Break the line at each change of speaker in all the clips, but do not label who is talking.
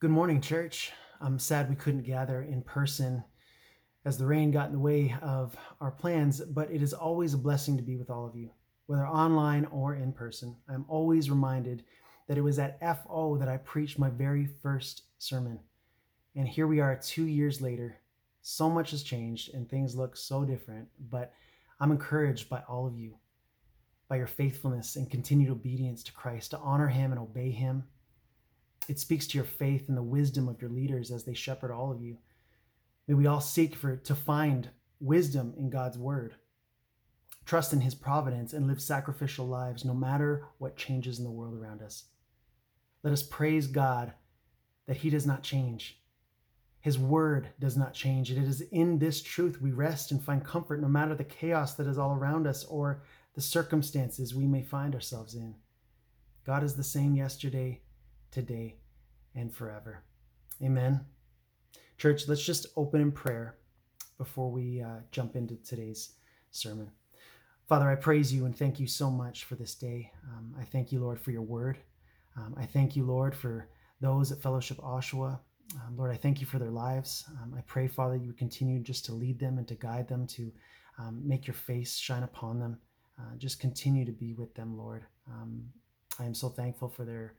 Good morning, church. I'm sad we couldn't gather in person as the rain got in the way of our plans, but it is always a blessing to be with all of you, whether online or in person. I'm always reminded that it was at FO that I preached my very first sermon. And here we are two years later. So much has changed and things look so different, but I'm encouraged by all of you, by your faithfulness and continued obedience to Christ, to honor Him and obey Him it speaks to your faith and the wisdom of your leaders as they shepherd all of you. May we all seek for to find wisdom in God's word, trust in his providence, and live sacrificial lives no matter what changes in the world around us. Let us praise God that he does not change. His word does not change. It is in this truth we rest and find comfort no matter the chaos that is all around us or the circumstances we may find ourselves in. God is the same yesterday, today, and forever. Amen. Church, let's just open in prayer before we uh, jump into today's sermon. Father, I praise you and thank you so much for this day. Um, I thank you, Lord, for your word. Um, I thank you, Lord, for those at Fellowship Oshawa. Um, Lord, I thank you for their lives. Um, I pray, Father, you would continue just to lead them and to guide them, to um, make your face shine upon them. Uh, just continue to be with them, Lord. Um, I am so thankful for their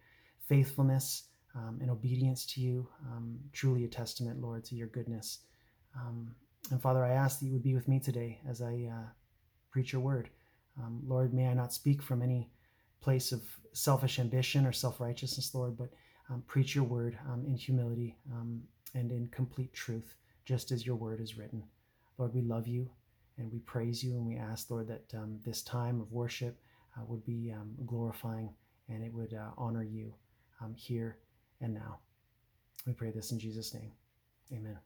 faithfulness um, and obedience to you. Um, truly a testament, Lord, to your goodness. Um, and Father, I ask that you would be with me today as I uh, preach your word. Um, Lord, may I not speak from any place of selfish ambition or self righteousness, Lord, but um, preach your word um, in humility and in complete truth, just as your word is written. Lord, we love you and we praise you and we ask, Lord, that this time of worship uh, would be glorifying and it would uh, honor you Um, here and now. We pray this in Jesus' name. Amen.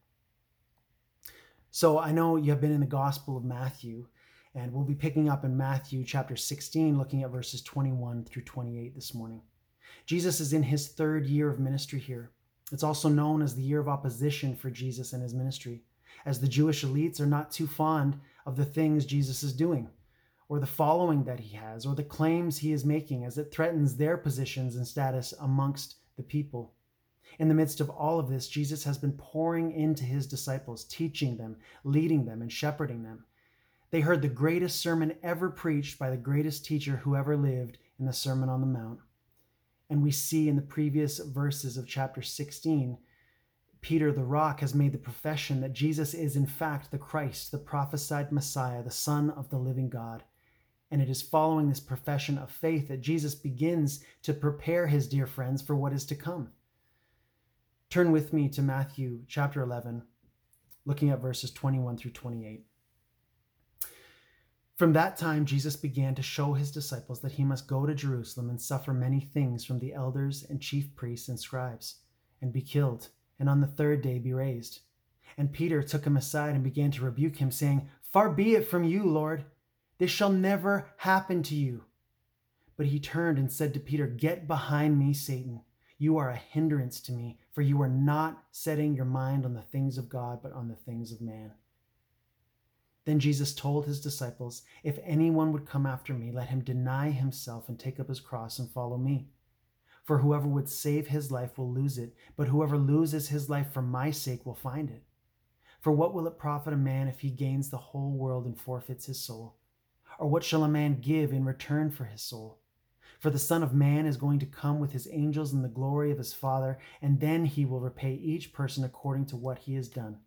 So I know you have been in the Gospel of Matthew, and we'll be picking up in Matthew chapter 16, looking at verses 21 through 28 this morning. Jesus is in his third year of ministry here. It's also known as the year of opposition for Jesus and his ministry, as the Jewish elites are not too fond of the things Jesus is doing, or the following that he has, or the claims he is making, as it threatens their positions and status amongst the people. In the midst of all of this, Jesus has been pouring into his disciples, teaching them, leading them, and shepherding them. They heard the greatest sermon ever preached by the greatest teacher who ever lived in the Sermon on the Mount. And we see in the previous verses of chapter 16, Peter the rock has made the profession that Jesus is, in fact, the Christ, the prophesied Messiah, the Son of the living God. And it is following this profession of faith that Jesus begins to prepare his dear friends for what is to come. Turn with me to Matthew chapter 11, looking at verses 21 through 28. From that time, Jesus began to show his disciples that he must go to Jerusalem and suffer many things from the elders and chief priests and scribes, and be killed, and on the third day be raised. And Peter took him aside and began to rebuke him, saying, Far be it from you, Lord. This shall never happen to you. But he turned and said to Peter, Get behind me, Satan. You are a hindrance to me, for you are not setting your mind on the things of God, but on the things of man. Then Jesus told his disciples, If anyone would come after me, let him deny himself and take up his cross and follow me. For whoever would save his life will lose it, but whoever loses his life for my sake will find it. For what will it profit a man if he gains the whole world and forfeits his soul? Or what shall a man give in return for his soul? For the Son of Man is going to come with his angels in the glory of his Father, and then he will repay each person according to what he has done.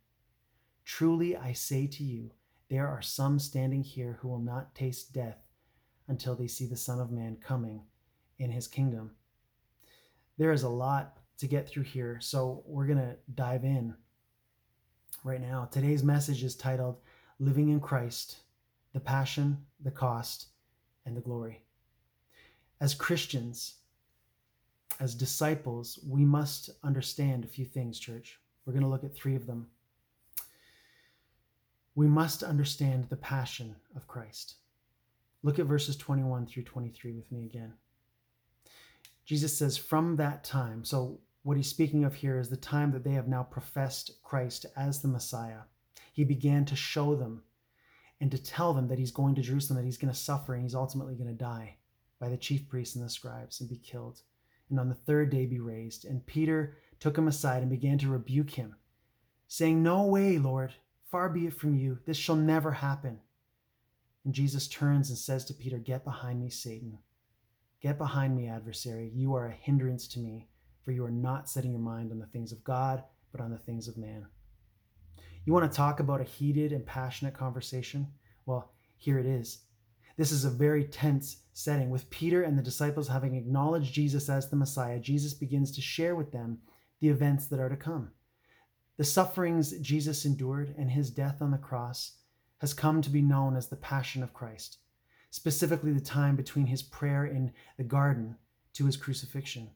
Truly I say to you, there are some standing here who will not taste death until they see the Son of Man coming in his kingdom. There is a lot to get through here, so we're going to dive in right now. Today's message is titled Living in Christ the passion, the cost, and the glory. As Christians, as disciples, we must understand a few things, church. We're going to look at three of them. We must understand the passion of Christ. Look at verses 21 through 23 with me again. Jesus says, From that time, so what he's speaking of here is the time that they have now professed Christ as the Messiah. He began to show them and to tell them that he's going to Jerusalem, that he's going to suffer, and he's ultimately going to die by the chief priests and the scribes and be killed, and on the third day be raised. And Peter took him aside and began to rebuke him, saying, No way, Lord, far be it from you, this shall never happen. And Jesus turns and says to Peter, Get behind me, Satan. Get behind me, adversary. You are a hindrance to me, for you are not setting your mind on the things of God, but on the things of man. You want to talk about a heated and passionate conversation? Well, here it is. This is a very tense setting. With Peter and the disciples having acknowledged Jesus as the Messiah, Jesus begins to share with them the events that are to come. The sufferings Jesus endured and his death on the cross has come to be known as the Passion of Christ, specifically the time between his prayer in the garden to his crucifixion.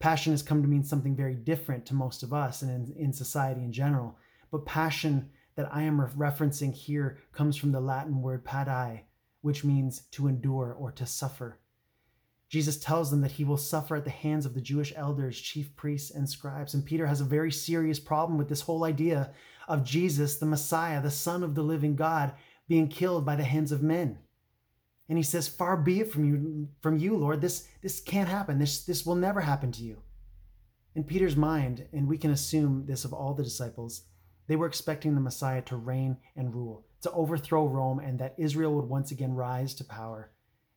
Passion has come to mean something very different to most of us and in, in society in general, but passion that I am referencing here comes from the Latin word pati, which means to endure or to suffer. Jesus tells them that he will suffer at the hands of the Jewish elders, chief priests, and scribes. And Peter has a very serious problem with this whole idea of Jesus, the Messiah, the Son of the living God, being killed by the hands of men. And he says, Far be it from you, from you, Lord. This, this can't happen. This, this will never happen to you. In Peter's mind, and we can assume this of all the disciples, they were expecting the Messiah to reign and rule, to overthrow Rome, and that Israel would once again rise to power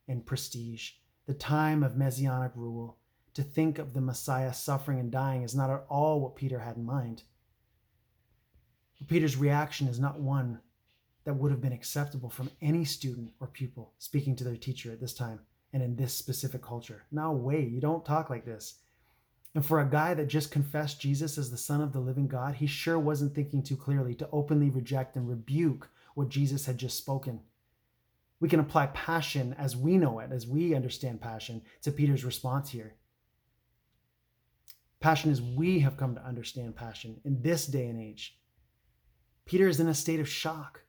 and prestige the time of messianic rule, to think of the Messiah suffering and dying is not at all what Peter had in mind. Peter's reaction is not one that would have been acceptable from any student or pupil speaking to their teacher at this time and in this specific culture. No way, you don't talk like this. And for a guy that just confessed Jesus as the Son of the living God, he sure wasn't thinking too clearly to openly reject and rebuke what Jesus had just spoken we can apply passion as we know it, as we understand passion, to Peter's response here. Passion as we have come to understand passion in this day and age. Peter is in a state of shock.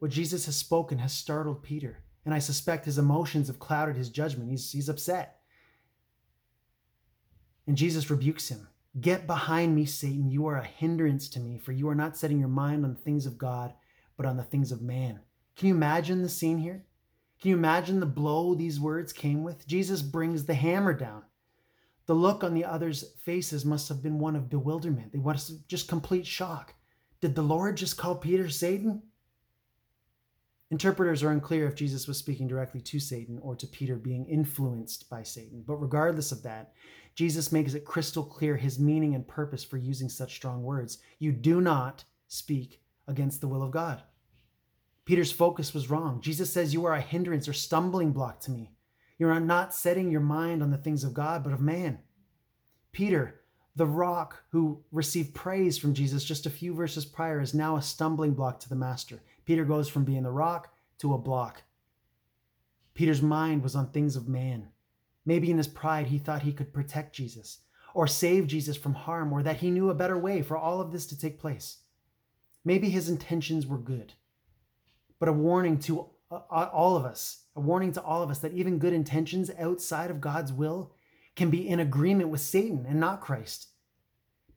What Jesus has spoken has startled Peter, and I suspect his emotions have clouded his judgment. He's, he's upset. And Jesus rebukes him Get behind me, Satan. You are a hindrance to me, for you are not setting your mind on the things of God, but on the things of man. Can you imagine the scene here? Can you imagine the blow these words came with? Jesus brings the hammer down. The look on the others' faces must have been one of bewilderment. They was just complete shock. Did the Lord just call Peter Satan? Interpreters are unclear if Jesus was speaking directly to Satan or to Peter being influenced by Satan. But regardless of that, Jesus makes it crystal clear his meaning and purpose for using such strong words. You do not speak against the will of God. Peter's focus was wrong. Jesus says, You are a hindrance or stumbling block to me. You are not setting your mind on the things of God, but of man. Peter, the rock who received praise from Jesus just a few verses prior, is now a stumbling block to the master. Peter goes from being the rock to a block. Peter's mind was on things of man. Maybe in his pride, he thought he could protect Jesus or save Jesus from harm or that he knew a better way for all of this to take place. Maybe his intentions were good but a warning to all of us, a warning to all of us that even good intentions outside of God's will can be in agreement with Satan and not Christ.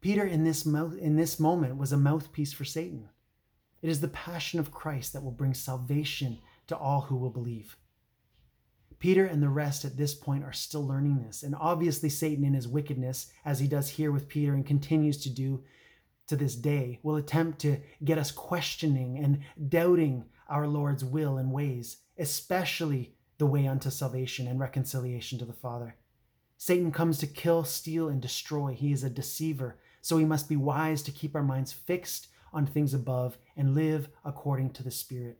Peter in this in this moment was a mouthpiece for Satan. It is the passion of Christ that will bring salvation to all who will believe. Peter and the rest at this point are still learning this. And obviously, Satan, in his wickedness, as he does here with Peter and continues to do to this day, will attempt to get us questioning and doubting our Lord's will and ways, especially the way unto salvation and reconciliation to the Father. Satan comes to kill, steal, and destroy. He is a deceiver, so we must be wise to keep our minds fixed on things above and live according to the Spirit.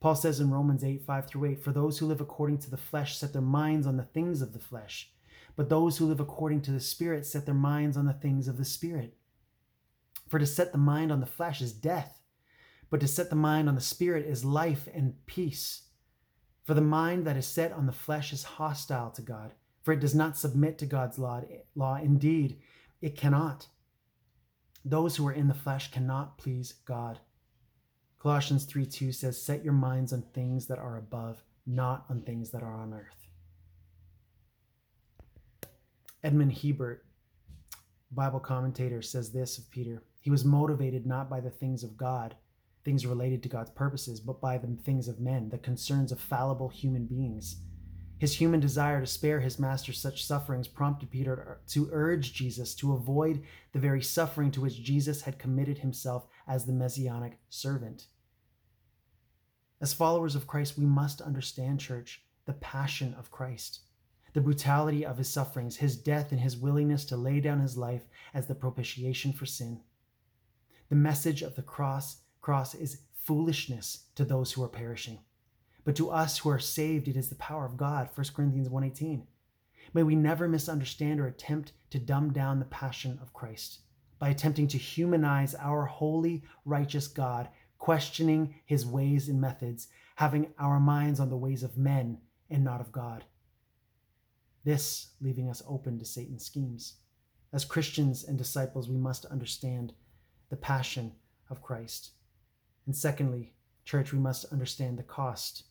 Paul says in Romans 8 5 through 8, For those who live according to the flesh set their minds on the things of the flesh, but those who live according to the Spirit set their minds on the things of the Spirit. For to set the mind on the flesh is death but to set the mind on the Spirit is life and peace. For the mind that is set on the flesh is hostile to God, for it does not submit to God's law. law. Indeed, it cannot. Those who are in the flesh cannot please God. Colossians 3 2 says, Set your minds on things that are above, not on things that are on earth. Edmond Hiebert, Bible commentator, says this of Peter He was motivated not by the things of God, things related to God's purposes, but by the things of men, the concerns of fallible human beings. His human desire to spare his master such sufferings prompted Peter to urge Jesus to avoid the very suffering to which Jesus had committed himself as the messianic servant. As followers of Christ, we must understand, church, the passion of Christ, the brutality of his sufferings, his death, and his willingness to lay down his life as the propitiation for sin. The message of the cross, cross is foolishness to those who are perishing. But to us who are saved, it is the power of God. 1 Corinthians 1:18. May we never misunderstand or attempt to dumb down the passion of Christ by attempting to humanize our holy, righteous God, questioning his ways and methods, having our minds on the ways of men and not of God. This leaving us open to Satan's schemes. As Christians and disciples, we must understand the passion of Christ. And secondly, church, we must understand the cost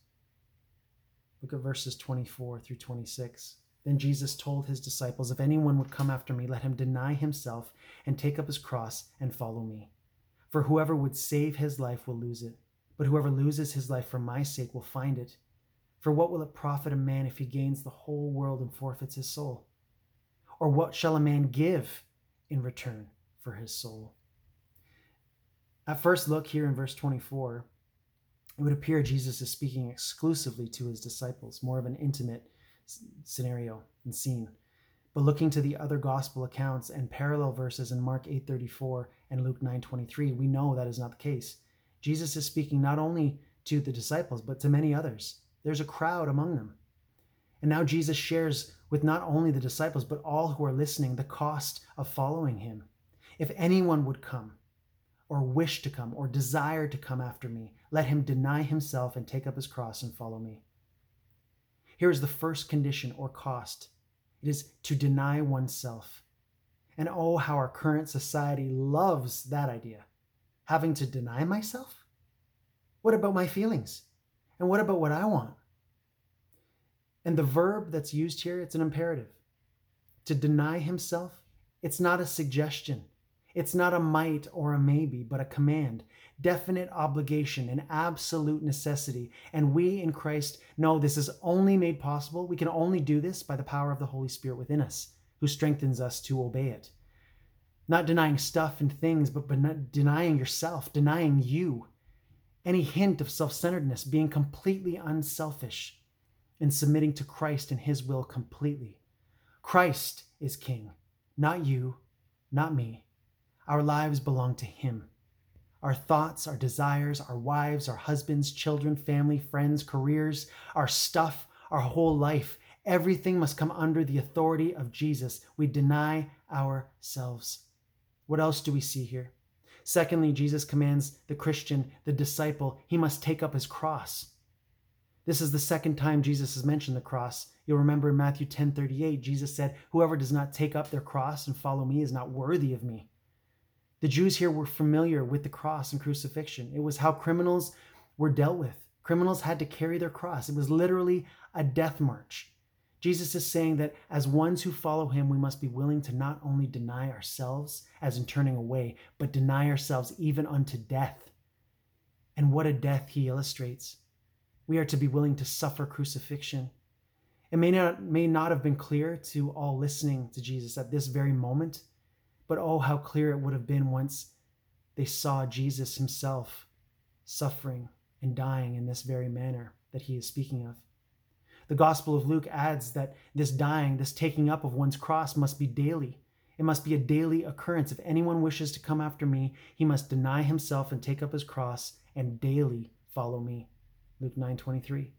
Look at verses 24 through 26. Then Jesus told his disciples, If anyone would come after me, let him deny himself and take up his cross and follow me. For whoever would save his life will lose it, but whoever loses his life for my sake will find it. For what will it profit a man if he gains the whole world and forfeits his soul? Or what shall a man give in return for his soul? At first look here in verse 24, it would appear Jesus is speaking exclusively to his disciples, more of an intimate scenario and scene. But looking to the other gospel accounts and parallel verses in Mark 8:34 and Luke 9:23, we know that is not the case. Jesus is speaking not only to the disciples but to many others. There's a crowd among them. And now Jesus shares with not only the disciples but all who are listening the cost of following him. If anyone would come, or wish to come or desire to come after me, let him deny himself and take up his cross and follow me. Here is the first condition or cost it is to deny oneself. And oh, how our current society loves that idea. Having to deny myself? What about my feelings? And what about what I want? And the verb that's used here, it's an imperative. To deny himself, it's not a suggestion. It's not a might or a maybe, but a command, definite obligation, an absolute necessity. And we in Christ know this is only made possible. We can only do this by the power of the Holy Spirit within us, who strengthens us to obey it. Not denying stuff and things, but, but denying yourself, denying you. Any hint of self centeredness, being completely unselfish, and submitting to Christ and His will completely. Christ is King, not you, not me our lives belong to Him. Our thoughts, our desires, our wives, our husbands, children, family, friends, careers, our stuff, our whole life, everything must come under the authority of Jesus. We deny ourselves. What else do we see here? Secondly, Jesus commands the Christian, the disciple, he must take up his cross. This is the second time Jesus has mentioned the cross. You'll remember in Matthew 10 38, Jesus said, Whoever does not take up their cross and follow me is not worthy of me. The Jews here were familiar with the cross and crucifixion. It was how criminals were dealt with. Criminals had to carry their cross. It was literally a death march. Jesus is saying that as ones who follow him, we must be willing to not only deny ourselves, as in turning away, but deny ourselves even unto death. And what a death he illustrates. We are to be willing to suffer crucifixion. It may not, may not have been clear to all listening to Jesus at this very moment, but oh, how clear it would have been once they saw Jesus himself suffering and dying in this very manner that he is speaking of. The Gospel of Luke adds that this dying, this taking up of one's cross must be daily. It must be a daily occurrence. If anyone wishes to come after me, he must deny himself and take up his cross and daily follow me. Luke 9:23.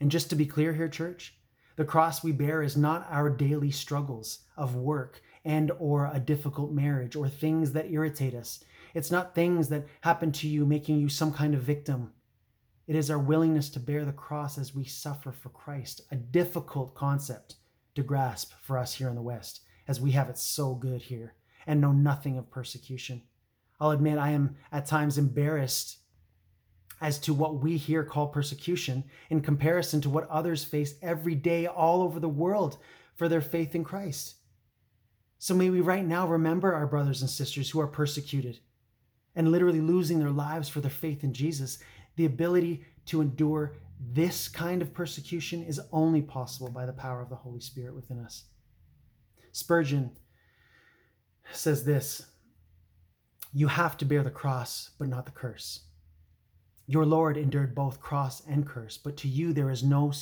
And just to be clear here, church, the cross we bear is not our daily struggles of work and or a difficult marriage or things that irritate us. It's not things that happen to you making you some kind of victim. It is our willingness to bear the cross as we suffer for Christ, a difficult concept to grasp for us here in the West, as we have it so good here and know nothing of persecution. I'll admit I am at times embarrassed as to what we here call persecution in comparison to what others face every day all over the world for their faith in Christ. So may we right now remember our brothers and sisters who are persecuted and literally losing their lives for their faith in Jesus, the ability to endure this kind of persecution is only possible by the power of the Holy Spirit within us. Spurgeon says this You have to bear the cross, but not the curse. Your Lord endured both cross and curse, but to you there is no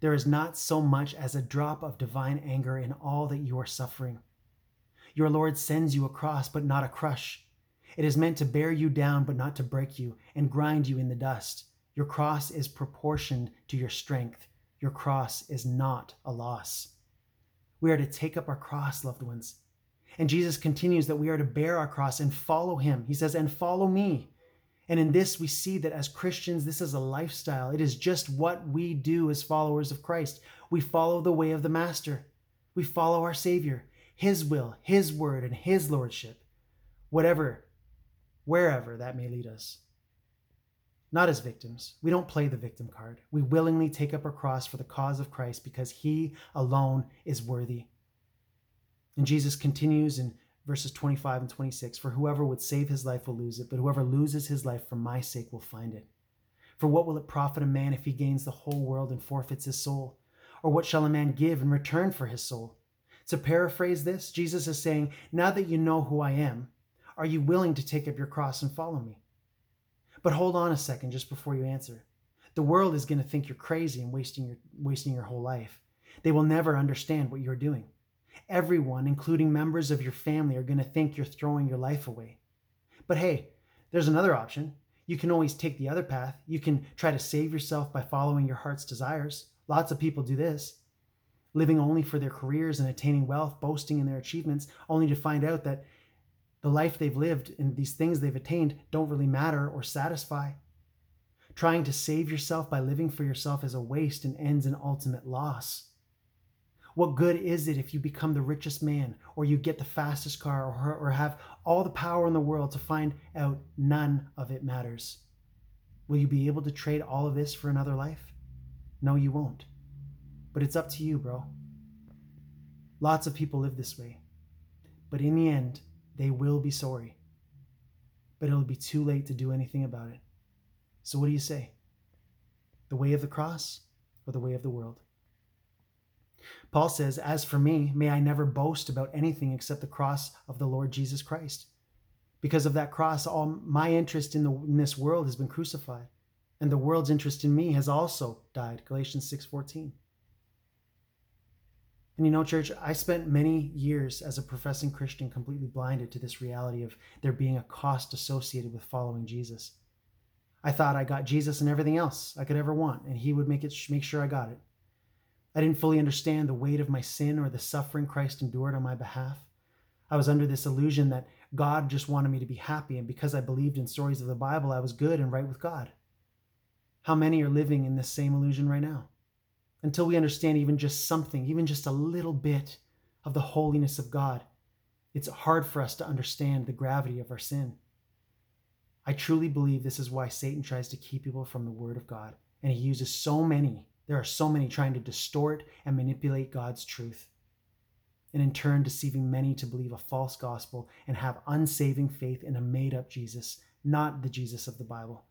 there is not so much as a drop of divine anger in all that you are suffering. Your Lord sends you a cross, but not a crush. It is meant to bear you down, but not to break you and grind you in the dust. Your cross is proportioned to your strength. Your cross is not a loss. We are to take up our cross, loved ones. And Jesus continues that we are to bear our cross and follow him. He says, and follow me. And in this, we see that as Christians, this is a lifestyle. It is just what we do as followers of Christ. We follow the way of the Master, we follow our Savior, His will, His word, and His lordship, whatever, wherever that may lead us. Not as victims. We don't play the victim card. We willingly take up our cross for the cause of Christ because He alone is worthy. And Jesus continues in verses 25 and 26 For whoever would save his life will lose it, but whoever loses his life for my sake will find it. For what will it profit a man if he gains the whole world and forfeits his soul? Or what shall a man give in return for his soul? To paraphrase this, Jesus is saying, Now that you know who I am, are you willing to take up your cross and follow me? But hold on a second just before you answer. The world is going to think you're crazy and wasting your, wasting your whole life. They will never understand what you're doing. Everyone, including members of your family, are going to think you're throwing your life away. But hey, there's another option. You can always take the other path. You can try to save yourself by following your heart's desires. Lots of people do this, living only for their careers and attaining wealth, boasting in their achievements, only to find out that the life they've lived and these things they've attained don't really matter or satisfy. Trying to save yourself by living for yourself is a waste and ends in ultimate loss. What good is it if you become the richest man, or you get the fastest car, or, or have all the power in the world to find out none of it matters? Will you be able to trade all of this for another life? No, you won't. But it's up to you, bro. Lots of people live this way. But in the end, they will be sorry. But it'll be too late to do anything about it. So, what do you say? The way of the cross or the way of the world? Paul says, As for me, may I never boast about anything except the cross of the Lord Jesus Christ. Because of that cross, all my interest in, the, in this world has been crucified, and the world's interest in me has also died. Galatians 6:14. And you know, church, I spent many years as a professing Christian completely blinded to this reality of there being a cost associated with following Jesus. I thought I got Jesus and everything else I could ever want, and he would make it make sure I got it. I didn't fully understand the weight of my sin or the suffering Christ endured on my behalf. I was under this illusion that God just wanted me to be happy, and because I believed in stories of the Bible, I was good and right with God. How many are living in this same illusion right now? Until we understand even just something, even just a little bit of the holiness of God, it's hard for us to understand the gravity of our sin. I truly believe this is why Satan tries to keep people from the Word of God, and he uses so many there are so many trying to distort and manipulate God's truth, and in turn deceiving many to believe a false gospel and have unsaving faith in a made up Jesus, not the Jesus of the Bible.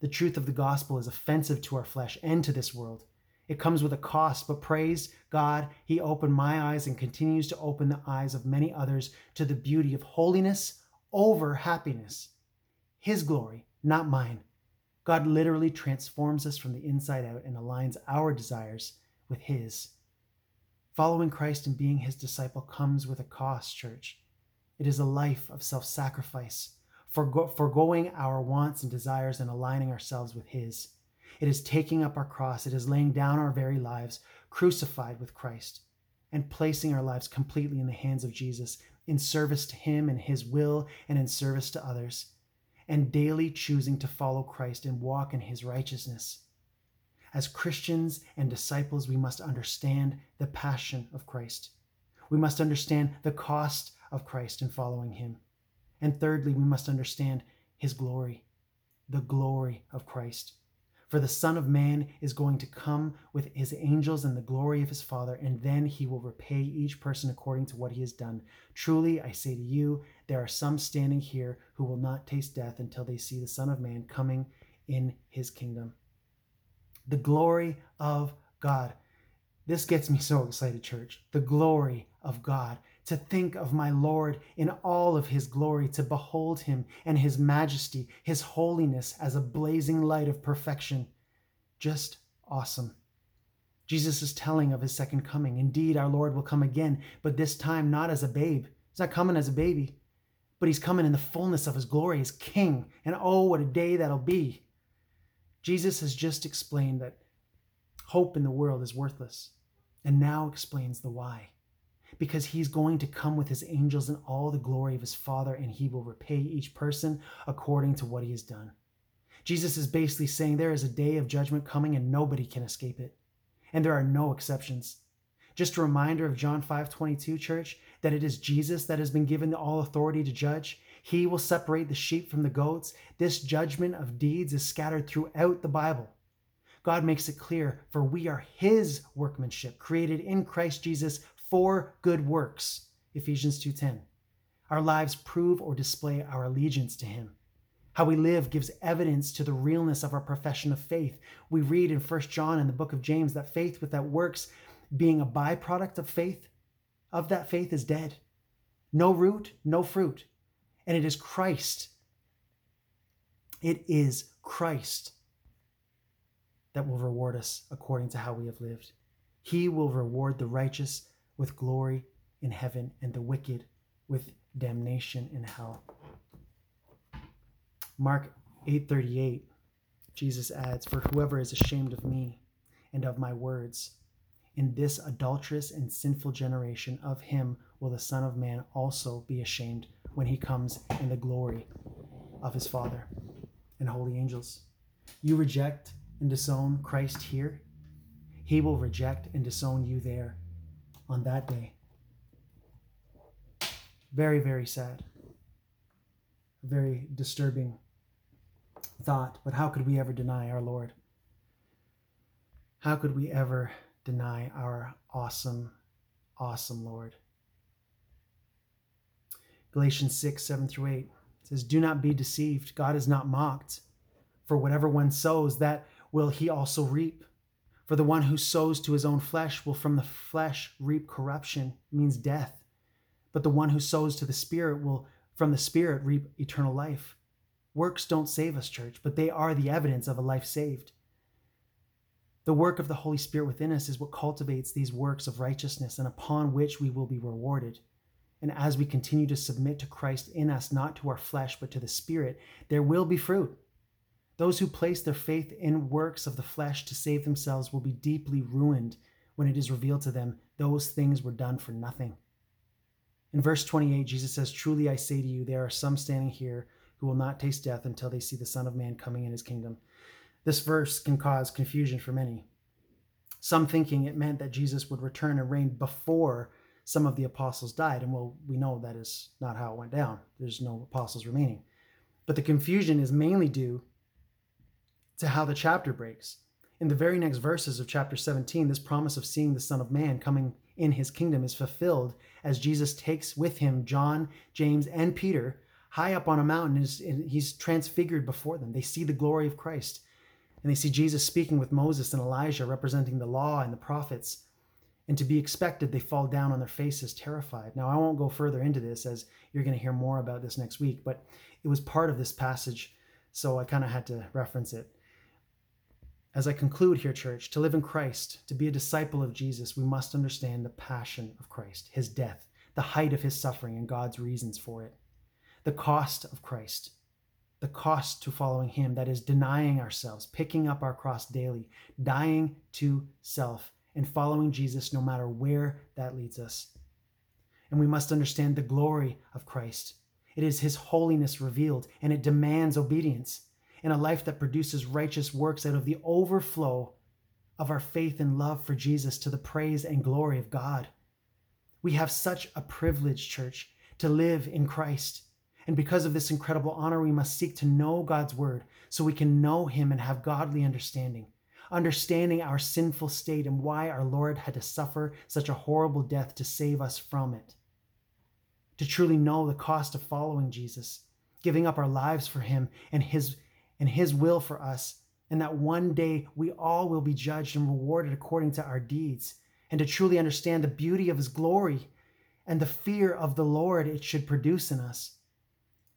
The truth of the gospel is offensive to our flesh and to this world. It comes with a cost, but praise God, He opened my eyes and continues to open the eyes of many others to the beauty of holiness over happiness. His glory, not mine. God literally transforms us from the inside out and aligns our desires with His. Following Christ and being His disciple comes with a cost, church. It is a life of self sacrifice, forego- foregoing our wants and desires and aligning ourselves with His. It is taking up our cross, it is laying down our very lives, crucified with Christ, and placing our lives completely in the hands of Jesus in service to Him and His will and in service to others and daily choosing to follow Christ and walk in his righteousness. As Christians and disciples, we must understand the passion of Christ. We must understand the cost of Christ in following him. And thirdly, we must understand his glory, the glory of Christ. For the Son of Man is going to come with his angels and the glory of his Father, and then he will repay each person according to what he has done. Truly, I say to you, there are some standing here who will not taste death until they see the Son of Man coming in his kingdom. The glory of God. This gets me so excited, church. The glory of God. To think of my Lord in all of his glory, to behold him and his majesty, his holiness as a blazing light of perfection. Just awesome. Jesus is telling of his second coming. Indeed, our Lord will come again, but this time not as a babe. He's not coming as a baby, but he's coming in the fullness of his glory as king. And oh, what a day that'll be. Jesus has just explained that hope in the world is worthless, and now explains the why. Because he's going to come with his angels in all the glory of his Father, and he will repay each person according to what he has done. Jesus is basically saying there is a day of judgment coming, and nobody can escape it and there are no exceptions. Just a reminder of John 5:22 church that it is Jesus that has been given all authority to judge. He will separate the sheep from the goats. This judgment of deeds is scattered throughout the Bible. God makes it clear, for we are his workmanship, created in Christ Jesus for good works. Ephesians 2:10. Our lives prove or display our allegiance to him. How we live gives evidence to the realness of our profession of faith. We read in 1 John and the book of James that faith without works, being a byproduct of faith, of that faith is dead. No root, no fruit. And it is Christ. It is Christ that will reward us according to how we have lived. He will reward the righteous with glory in heaven and the wicked with damnation in hell. Mark 8:38 Jesus adds, "For whoever is ashamed of me and of my words in this adulterous and sinful generation, of him will the Son of Man also be ashamed when he comes in the glory of his Father and holy angels." You reject and disown Christ here, he will reject and disown you there on that day. Very, very sad. Very disturbing thought, but how could we ever deny our Lord? How could we ever deny our awesome, awesome Lord? Galatians 6, 7 through 8 says, Do not be deceived. God is not mocked. For whatever one sows, that will he also reap. For the one who sows to his own flesh will from the flesh reap corruption, means death. But the one who sows to the Spirit will from the Spirit reap eternal life. Works don't save us, church, but they are the evidence of a life saved. The work of the Holy Spirit within us is what cultivates these works of righteousness and upon which we will be rewarded. And as we continue to submit to Christ in us, not to our flesh, but to the Spirit, there will be fruit. Those who place their faith in works of the flesh to save themselves will be deeply ruined when it is revealed to them those things were done for nothing. In verse 28, Jesus says, Truly I say to you, there are some standing here who will not taste death until they see the Son of Man coming in his kingdom. This verse can cause confusion for many. Some thinking it meant that Jesus would return and reign before some of the apostles died. And well, we know that is not how it went down. There's no apostles remaining. But the confusion is mainly due to how the chapter breaks. In the very next verses of chapter 17, this promise of seeing the Son of Man coming in his kingdom is fulfilled as Jesus takes with him John, James, and Peter high up on a mountain is he's transfigured before them. They see the glory of Christ. And they see Jesus speaking with Moses and Elijah, representing the law and the prophets. And to be expected, they fall down on their faces, terrified. Now, I won't go further into this as you're going to hear more about this next week, but it was part of this passage, so I kind of had to reference it. As I conclude here, church, to live in Christ, to be a disciple of Jesus, we must understand the passion of Christ, his death, the height of his suffering, and God's reasons for it the cost of Christ, the cost to following Him, that is, denying ourselves, picking up our cross daily, dying to self, and following Jesus no matter where that leads us. And we must understand the glory of Christ. It is His holiness revealed, and it demands obedience in a life that produces righteous works out of the overflow of our faith and love for Jesus to the praise and glory of God. We have such a privilege, church, to live in Christ and because of this incredible honor, we must seek to know God's word so we can know Him and have godly understanding, understanding our sinful state and why our Lord had to suffer such a horrible death to save us from it. To truly know the cost of following Jesus, giving up our lives for Him and His, and His will for us, and that one day we all will be judged and rewarded according to our deeds, and to truly understand the beauty of His glory and the fear of the Lord it should produce in us.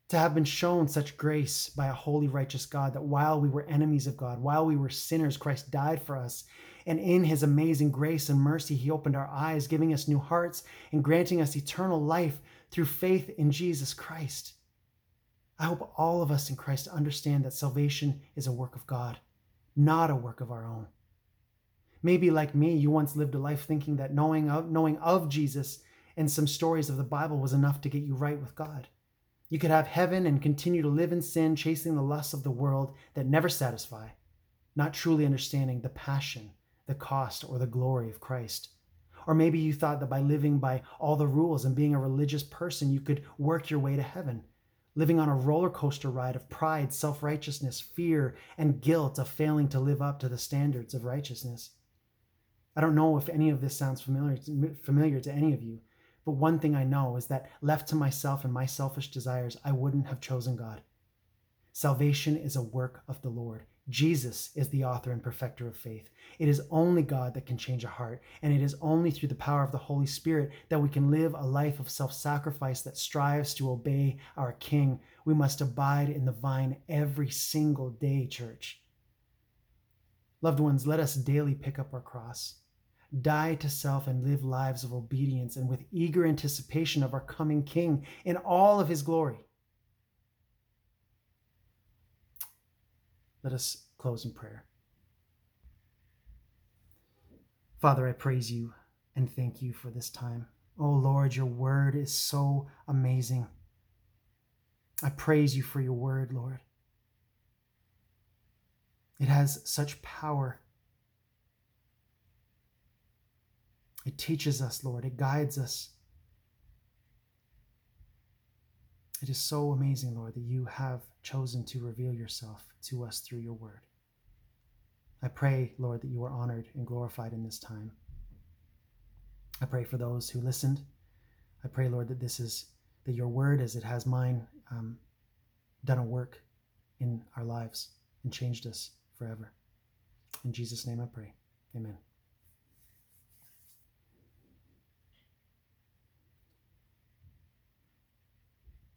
To have been shown such grace by a holy, righteous God that while we were enemies of God, while we were sinners, Christ died for us. And in his amazing grace and mercy, he opened our eyes, giving us new hearts and granting us eternal life through faith in Jesus Christ. I hope all of us in Christ understand that salvation is a work of God, not a work of our own. Maybe like me, you once lived a life thinking that knowing of, knowing of Jesus and some stories of the Bible was enough to get you right with God. You could have heaven and continue to live in sin, chasing the lusts of the world that never satisfy, not truly understanding the passion, the cost, or the glory of Christ. Or maybe you thought that by living by all the rules and being a religious person, you could work your way to heaven, living on a roller coaster ride of pride, self righteousness, fear, and guilt of failing to live up to the standards of righteousness. I don't know if any of this sounds familiar to, familiar to any of you, but one thing I know is that left to myself and my selfish desires, I wouldn't have chosen God. Salvation is a work of the Lord. Jesus is the author and perfecter of faith. It is only God that can change a heart, and it is only through the power of the Holy Spirit that we can live a life of self sacrifice that strives to obey our King. We must abide in the vine every single day, church. Loved ones, let us daily pick up our cross, die to self, and live lives of obedience and with eager anticipation of our coming King in all of his glory. Let us close in prayer. Father, I praise you and thank you for this time. Oh Lord, your word is so amazing. I praise you for your word, Lord. It has such power. It teaches us, Lord. It guides us. It is so amazing, Lord, that you have chosen to reveal yourself to us through your word. I pray, Lord, that you are honored and glorified in this time. I pray for those who listened. I pray, Lord, that this is that your word, as it has mine, um, done a work in our lives and changed us forever. In Jesus' name I pray. Amen.